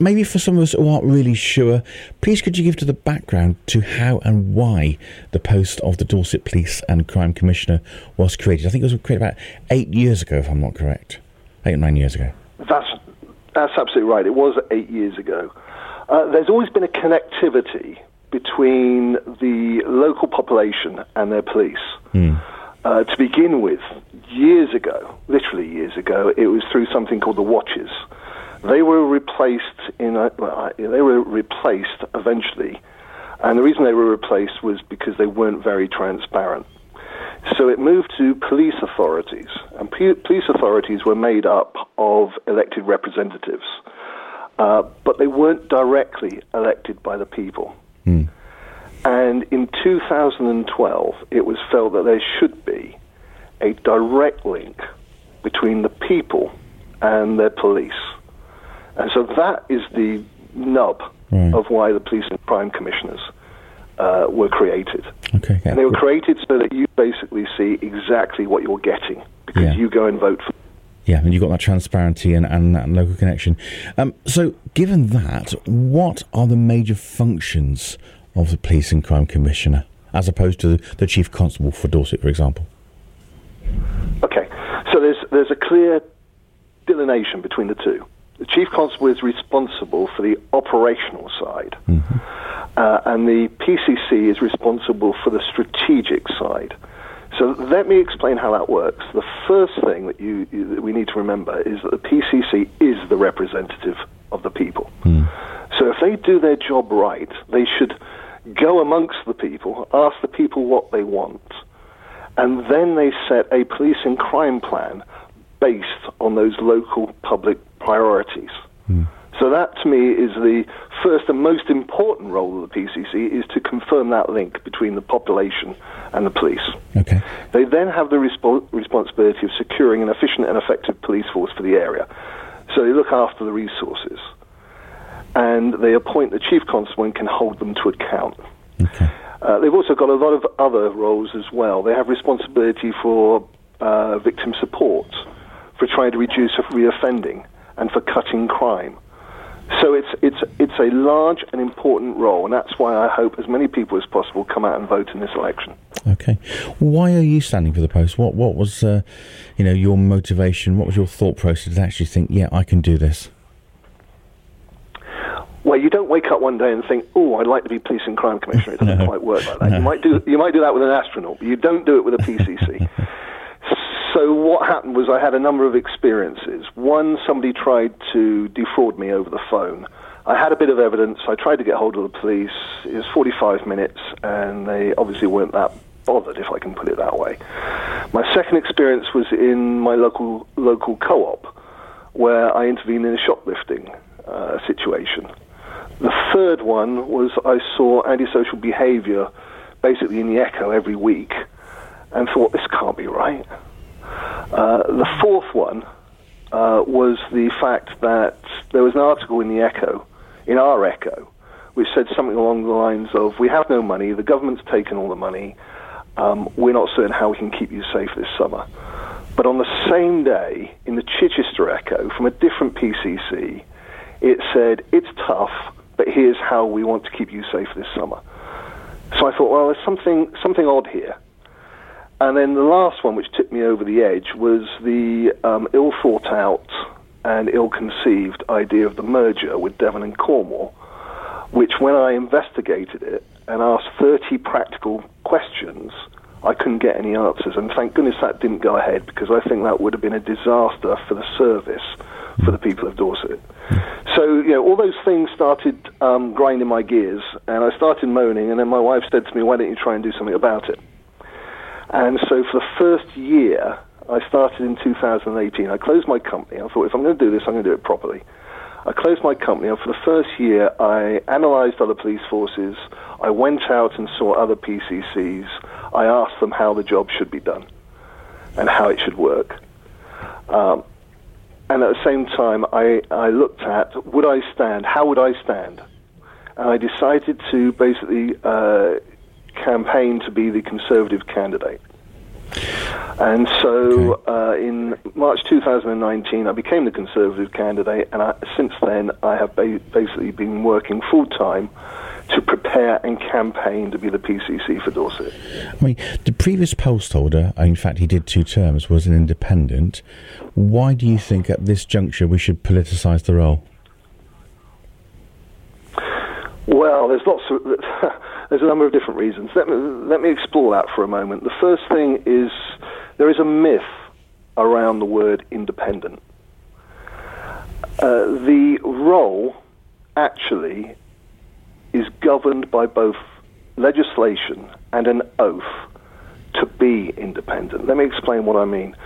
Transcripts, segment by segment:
maybe for some of us who aren't really sure, please could you give to the background to how and why the post of the Dorset Police and Crime Commissioner was created? I think it was created about eight years ago, if I'm not correct. Eight or nine years ago. That's, that's absolutely right. It was eight years ago. Uh, there's always been a connectivity between the local population and their police. Mm. Uh, to begin with, years ago, literally years ago, it was through something called the Watches. They were replaced in a, well, they were replaced eventually, and the reason they were replaced was because they weren't very transparent. So it moved to police authorities, and p- police authorities were made up of elected representatives, uh, but they weren't directly elected by the people. Mm. And in 2012, it was felt that there should be a direct link between the people and their police. And so that is the nub Right. of why the police and crime commissioners uh, were created. Okay. yeah. And they were created so that you basically see exactly what you're getting because Yeah. you go and vote for. Yeah, and you've got that transparency and, and that local connection. Um, so, given that, what are the major functions of the Police and Crime Commissioner as opposed to the, the Chief Constable for Dorset, for example? Okay, so there's there's a clear delineation between the two. The chief constable is responsible for the operational side, uh, and the PCC is responsible for the strategic side. So let me explain how that works. The first thing that you, you that we need to remember is that the PCC is the representative of the people. So if they do their job right, they should go amongst the people, ask the people what they want, and then they set a police and crime plan based on those local public priorities. So that to me is the first and most important role of the PCC is to confirm that link between the population and the police. Okay. They then have the respo- responsibility of securing an efficient and effective police force for the area. So they look after the resources. And they appoint the chief constable and can hold them to account. Okay. Uh, they've also got a lot of other roles as well. They have responsibility for uh, victim support, for trying to reduce reoffending, and for cutting crime. So it's it's it's a large and important role, and that's why I hope as many people as possible come out and vote in this election. Okay. Why are you standing for the post? What What was, uh, you know, your motivation? What was your thought process to actually think, yeah, I can do this? Well, you don't wake up one day and think, "Oh, I'd like to be police and crime commissioner." It doesn't No. quite work like that. No. You might do you might do that with an astronaut, but you don't do it with a PCC. so what happened was I had a number of experiences. One, somebody tried to defraud me over the phone. I had a bit of evidence. I tried to get hold of the police. It was 45 minutes, and they obviously weren't that bothered, if I can put it that way. My second experience was in my local local co-op, where I intervened in a shoplifting uh, situation. The third one was I saw antisocial behaviour basically in the Echo every week and thought, this can't be right. Uh, the fourth one uh, was the fact that there was an article in the Echo, in our Echo, which said something along the lines of, we have no money, the government's taken all the money, um, we're not certain how we can keep you safe this summer. But on the same day, in the Chichester Echo, from a different PCC, it said, it's tough, but here's how we want to keep you safe this summer. So I thought, well, there's something, something odd here. And then the last one, which tipped me over the edge, was the um, ill thought out and ill conceived idea of the merger with Devon and Cornwall, which, when I investigated it and asked 30 practical questions, I couldn't get any answers. And thank goodness that didn't go ahead because I think that would have been a disaster for the service for the people of Dorset. So, you know, all those things started um, grinding my gears, and I started moaning, and then my wife said to me, Why don't you try and do something about it? And so for the first year, I started in 2018. I closed my company. I thought, if I'm going to do this, I'm going to do it properly. I closed my company, and for the first year, I analysed other police forces. I went out and saw other PCCs. I asked them how the job should be done and how it should work. Um, and at the same time, I, I looked at would I stand? How would I stand? And I decided to basically uh, campaign to be the Conservative candidate. And so okay. uh, in March 2019, I became the Conservative candidate, and I, since then, I have ba- basically been working full time to prepare and campaign to be the PCC for Dorset. I mean, the previous post holder, in fact, he did two terms, was an independent. Why do you think at this juncture we should politicise the role? Well, there's lots of there's a number of different reasons. Let me let me explore that for a moment. The first thing is there is a myth around the word independent. Uh, the role actually is governed by both legislation and an oath to be independent. Let me explain what I mean.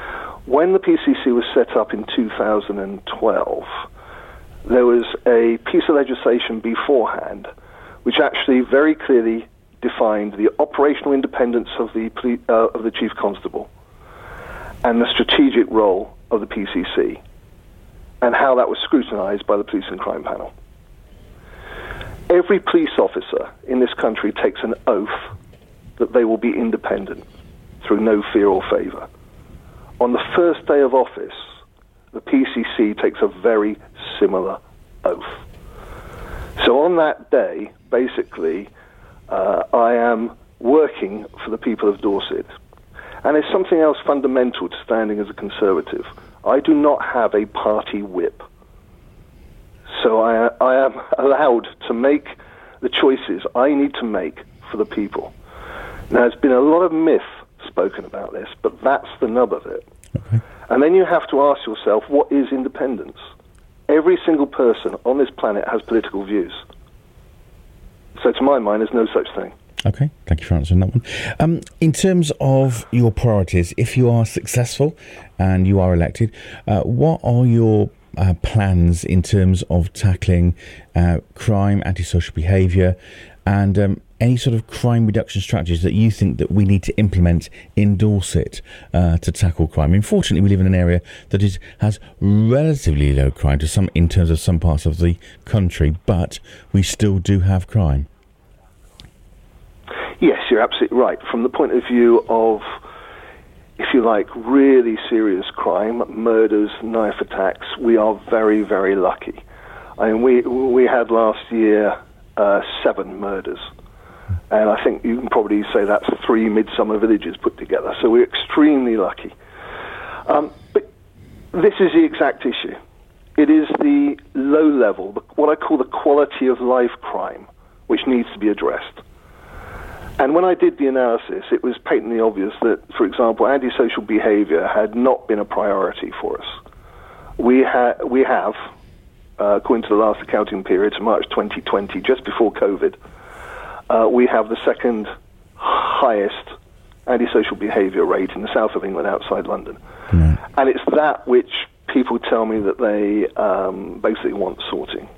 When the PCC was set up in 2012, there was a piece of legislation beforehand which actually very clearly defined the operational independence of the, uh, of the chief constable and the strategic role of the PCC and how that was scrutinized by the Police and Crime Panel. Every police officer in this country takes an oath that they will be independent through no fear or favor. On the first day of office, the PCC takes a very similar oath. So on that day, basically, uh, I am working for the people of Dorset. And there's something else fundamental to standing as a Conservative. I do not have a party whip. So I, I am allowed to make the choices I need to make for the people. Now, there's been a lot of myth spoken about this, but that's the nub of it. Okay. And then you have to ask yourself, what is independence? Every single person on this planet has political views. So, to my mind, there's no such thing. Okay, thank you for answering that one. Um, in terms of your priorities, if you are successful and you are elected, uh, what are your uh, plans in terms of tackling uh, crime, antisocial behaviour, and um, any sort of crime reduction strategies that you think that we need to implement in Dorset uh, to tackle crime? Unfortunately, we live in an area that is, has relatively low crime to some in terms of some parts of the country, but we still do have crime. Yes, you're absolutely right. From the point of view of, if you like, really serious crime, murders, knife attacks, we are very, very lucky. I mean, we we had last year uh, seven murders, and I think you can probably say that's three Midsomer villages put together. So we're extremely lucky. Um, but this is the exact issue. It is the low level, what I call the quality of life crime, which needs to be addressed. And when I did the analysis, it was patently obvious that, for example, antisocial behavior had not been a priority for us. We, ha- we have, uh, according to the last accounting period, to March 2020, just before COVID, uh, we have the second highest antisocial behavior rate in the south of England outside London. Mm. And it's that which people tell me that they um, basically want sorting.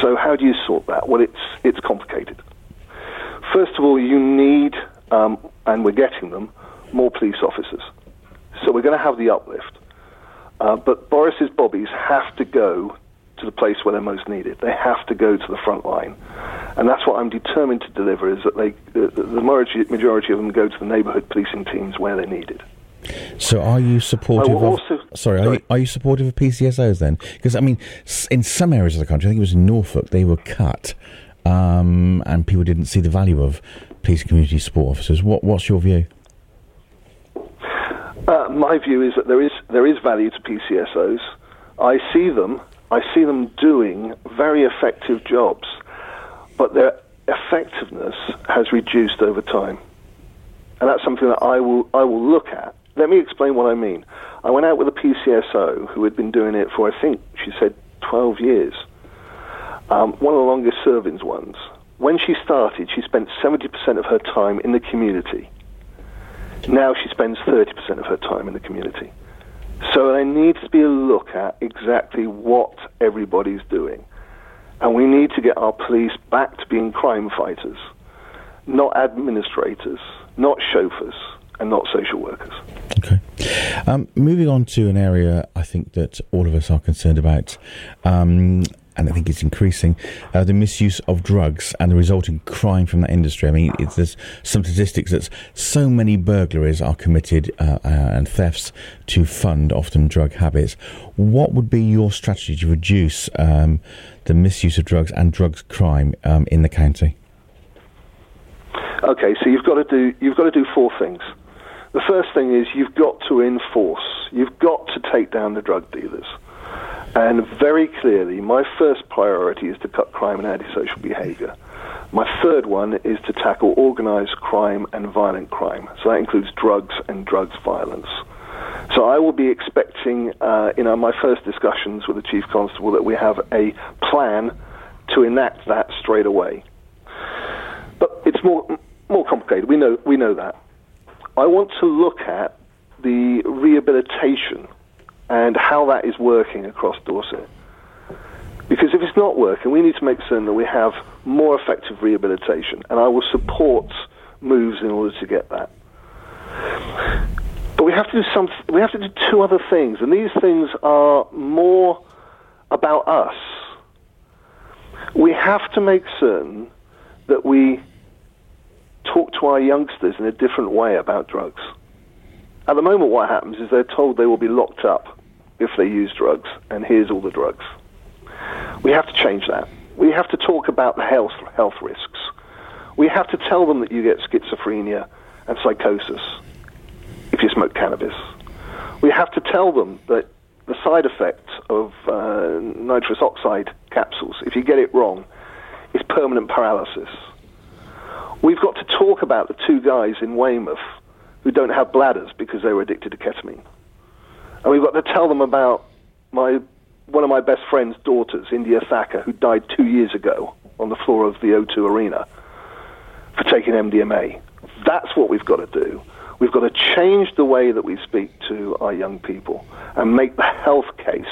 So how do you sort that? Well, it's, it's complicated. First of all, you need, um, and we're getting them, more police officers. So we're going to have the uplift. Uh, but Boris's bobbies have to go to the place where they're most needed. They have to go to the front line. And that's what I'm determined to deliver, is that they, uh, the majority, majority of them go to the neighbourhood policing teams where they're needed. So, are you supportive of? Also, sorry. Are, you, are, you, supportive of PCSOs then? Because I mean, in some areas of the country, I think it was in Norfolk, they were cut um, and people didn't see the value of police community support officers. What, what's your view? Uh, my view is that there is there is value to PCSOs. I see them. I see them doing very effective jobs, but their effectiveness has reduced over time, and that's something that I will I will look at. Let me explain what I mean. I went out with a PCSO who had been doing it for I think she said 12 years um, one of the longest serving ones. When she started, she spent 70% of her time in the community. Now she spends 30% of her time in the community. So there needs to be a look at exactly what everybody's doing. And we need to get our police back to being crime fighters, not administrators, not chauffeurs, and not social workers. Okay. Um, moving on to an area I think that all of us are concerned about. Um, and I think it's increasing, uh, the misuse of drugs and the resulting crime from that industry. I mean, there's some statistics that so many burglaries are committed uh, uh, and thefts to fund often drug habits. What would be your strategy to reduce um, the misuse of drugs and drugs crime um, in the county? Okay, so you've got to do you've got to do four things. The first thing is you've got to enforce. You've got to take down the drug dealers. And very clearly, my first priority is to cut crime and antisocial behaviour. My third one is to tackle organised crime and violent crime. So that includes drugs and drugs violence. So I will be expecting uh, in my first discussions with the chief constable that we have a plan to enact that straight away. But it's more more complicated. We know we know that. I want to look at the rehabilitation and how that is working across Dorset. Because if it's not working, we need to make certain that we have more effective rehabilitation, and I will support moves in order to get that. But we have to do some. We have to do two other things, and these things are more about us. We have to make certain that we talk to our youngsters in a different way about drugs. At the moment, what happens is they're told they will be locked up if they use drugs, and here's all the drugs. We have to change that. We have to talk about the health, health risks. We have to tell them that you get schizophrenia and psychosis if you smoke cannabis. We have to tell them that the side effect of uh, nitrous oxide capsules, if you get it wrong, is permanent paralysis We've got to talk about the two guys in Weymouth who don't have bladders because they were addicted to ketamine. And we've got to tell them about my one of my best friend's daughters, India Thacker, who died two years ago on the floor of the O2 Arena for taking MDMA. That's what we've got to do. We've got to change the way that we speak to our young people and make the health case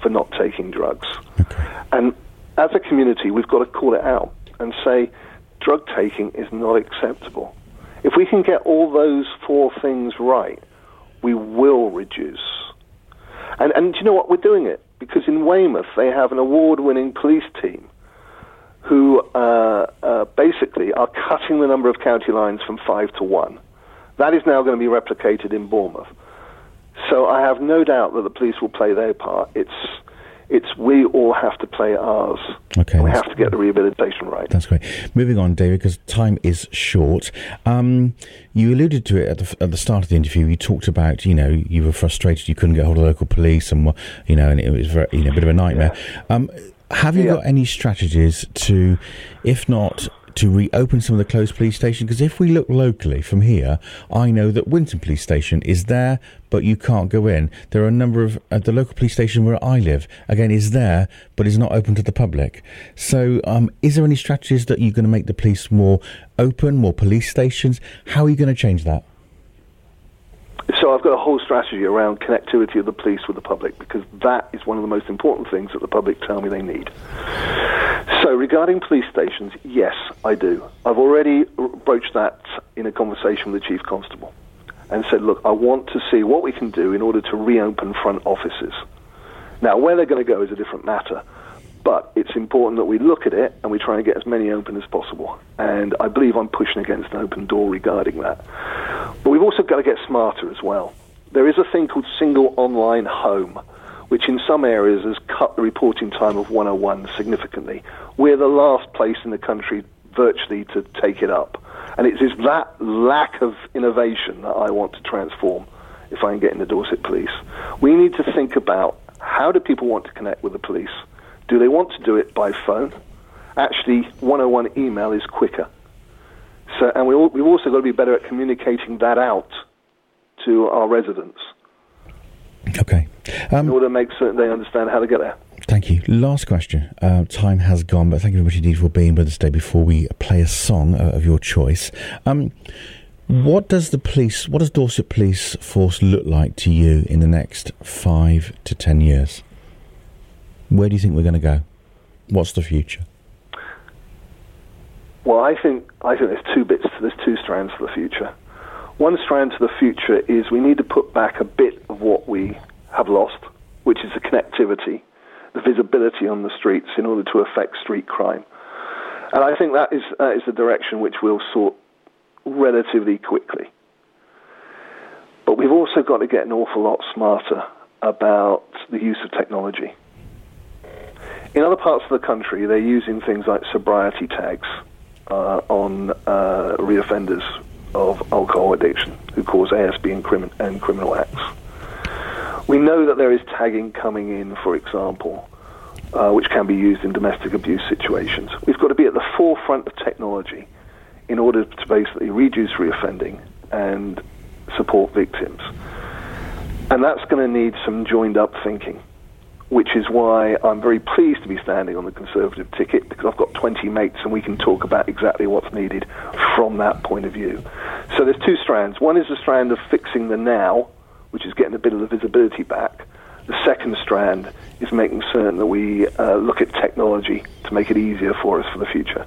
for not taking drugs. Okay. And as a community, we've got to call it out and say, drug taking is not acceptable. If we can get all those four things right, we will reduce. And, and you know what? We're doing it because in Weymouth they have an award winning police team who uh, uh, basically are cutting the number of county lines from five to one. That is now going to be replicated in Bournemouth. So I have no doubt that the police will play their part. It's it's we all have to play ours. Okay, we have to get the rehabilitation right. That's great. Moving on, David, because time is short. Um, you alluded to it at the, at the start of the interview. You talked about, you know, you were frustrated you couldn't get hold of local police, and you know, and it was very, you know, a bit of a nightmare. Yeah. Um, have you yeah. got any strategies to, if not to reopen some of the closed police stations? Because if we look locally from here, I know that Winton Police Station is there, but you can't go in. There are a number of uh, the local police station where I live again is there, but is not open to the public. So, um, is there any strategies that you're going to make the police more open, more police stations? How are you going to change that? So I've got a whole strategy around connectivity of the police with the public because that is one of the most important things that the public tell me they need. So regarding police stations, yes, I do. I've already broached that in a conversation with the chief constable and said, look, I want to see what we can do in order to reopen front offices. Now, where they're going to go is a different matter. But it's important that we look at it and we try and get as many open as possible. And I believe I'm pushing against an open door regarding that. But we've also got to get smarter as well. There is a thing called single online home, which in some areas has cut the reporting time of 101 significantly. We're the last place in the country virtually to take it up. And it is that lack of innovation that I want to transform if I can get in the Dorset Police. We need to think about how do people want to connect with the police? Do they want to do it by phone? Actually, 101 email is quicker. So, and we all, we've also got to be better at communicating that out to our residents. Okay. Um, in order to make certain they understand how to get there. Thank you. Last question. Uh, time has gone, but thank you very much indeed for being with us today before we play a song uh, of your choice. Um, what does the police, what does Dorset Police Force look like to you in the next five to ten years? Where do you think we're going to go? What's the future? Well, I think I think there's two bits. There's two strands to the future. One strand to the future is we need to put back a bit of what we have lost, which is the connectivity. the visibility on the streets in order to affect street crime. And I think that is, uh, is the direction which we'll sort relatively quickly. But we've also got to get an awful lot smarter about the use of technology. In other parts of the country, they're using things like sobriety tags uh, on uh, reoffenders of alcohol addiction who cause ASB and, and criminal acts. We know that there is tagging coming in, for example, uh, which can be used in domestic abuse situations. We've got to be at the forefront of technology in order to basically reduce reoffending and support victims. And that's going to need some joined up thinking, which is why I'm very pleased to be standing on the Conservative ticket because I've got 20 mates and we can talk about exactly what's needed from that point of view. So there's two strands. One is the strand of fixing the now, which is getting a bit of the visibility back. The second strand is making certain that we uh, look at technology to make it easier for us for the future.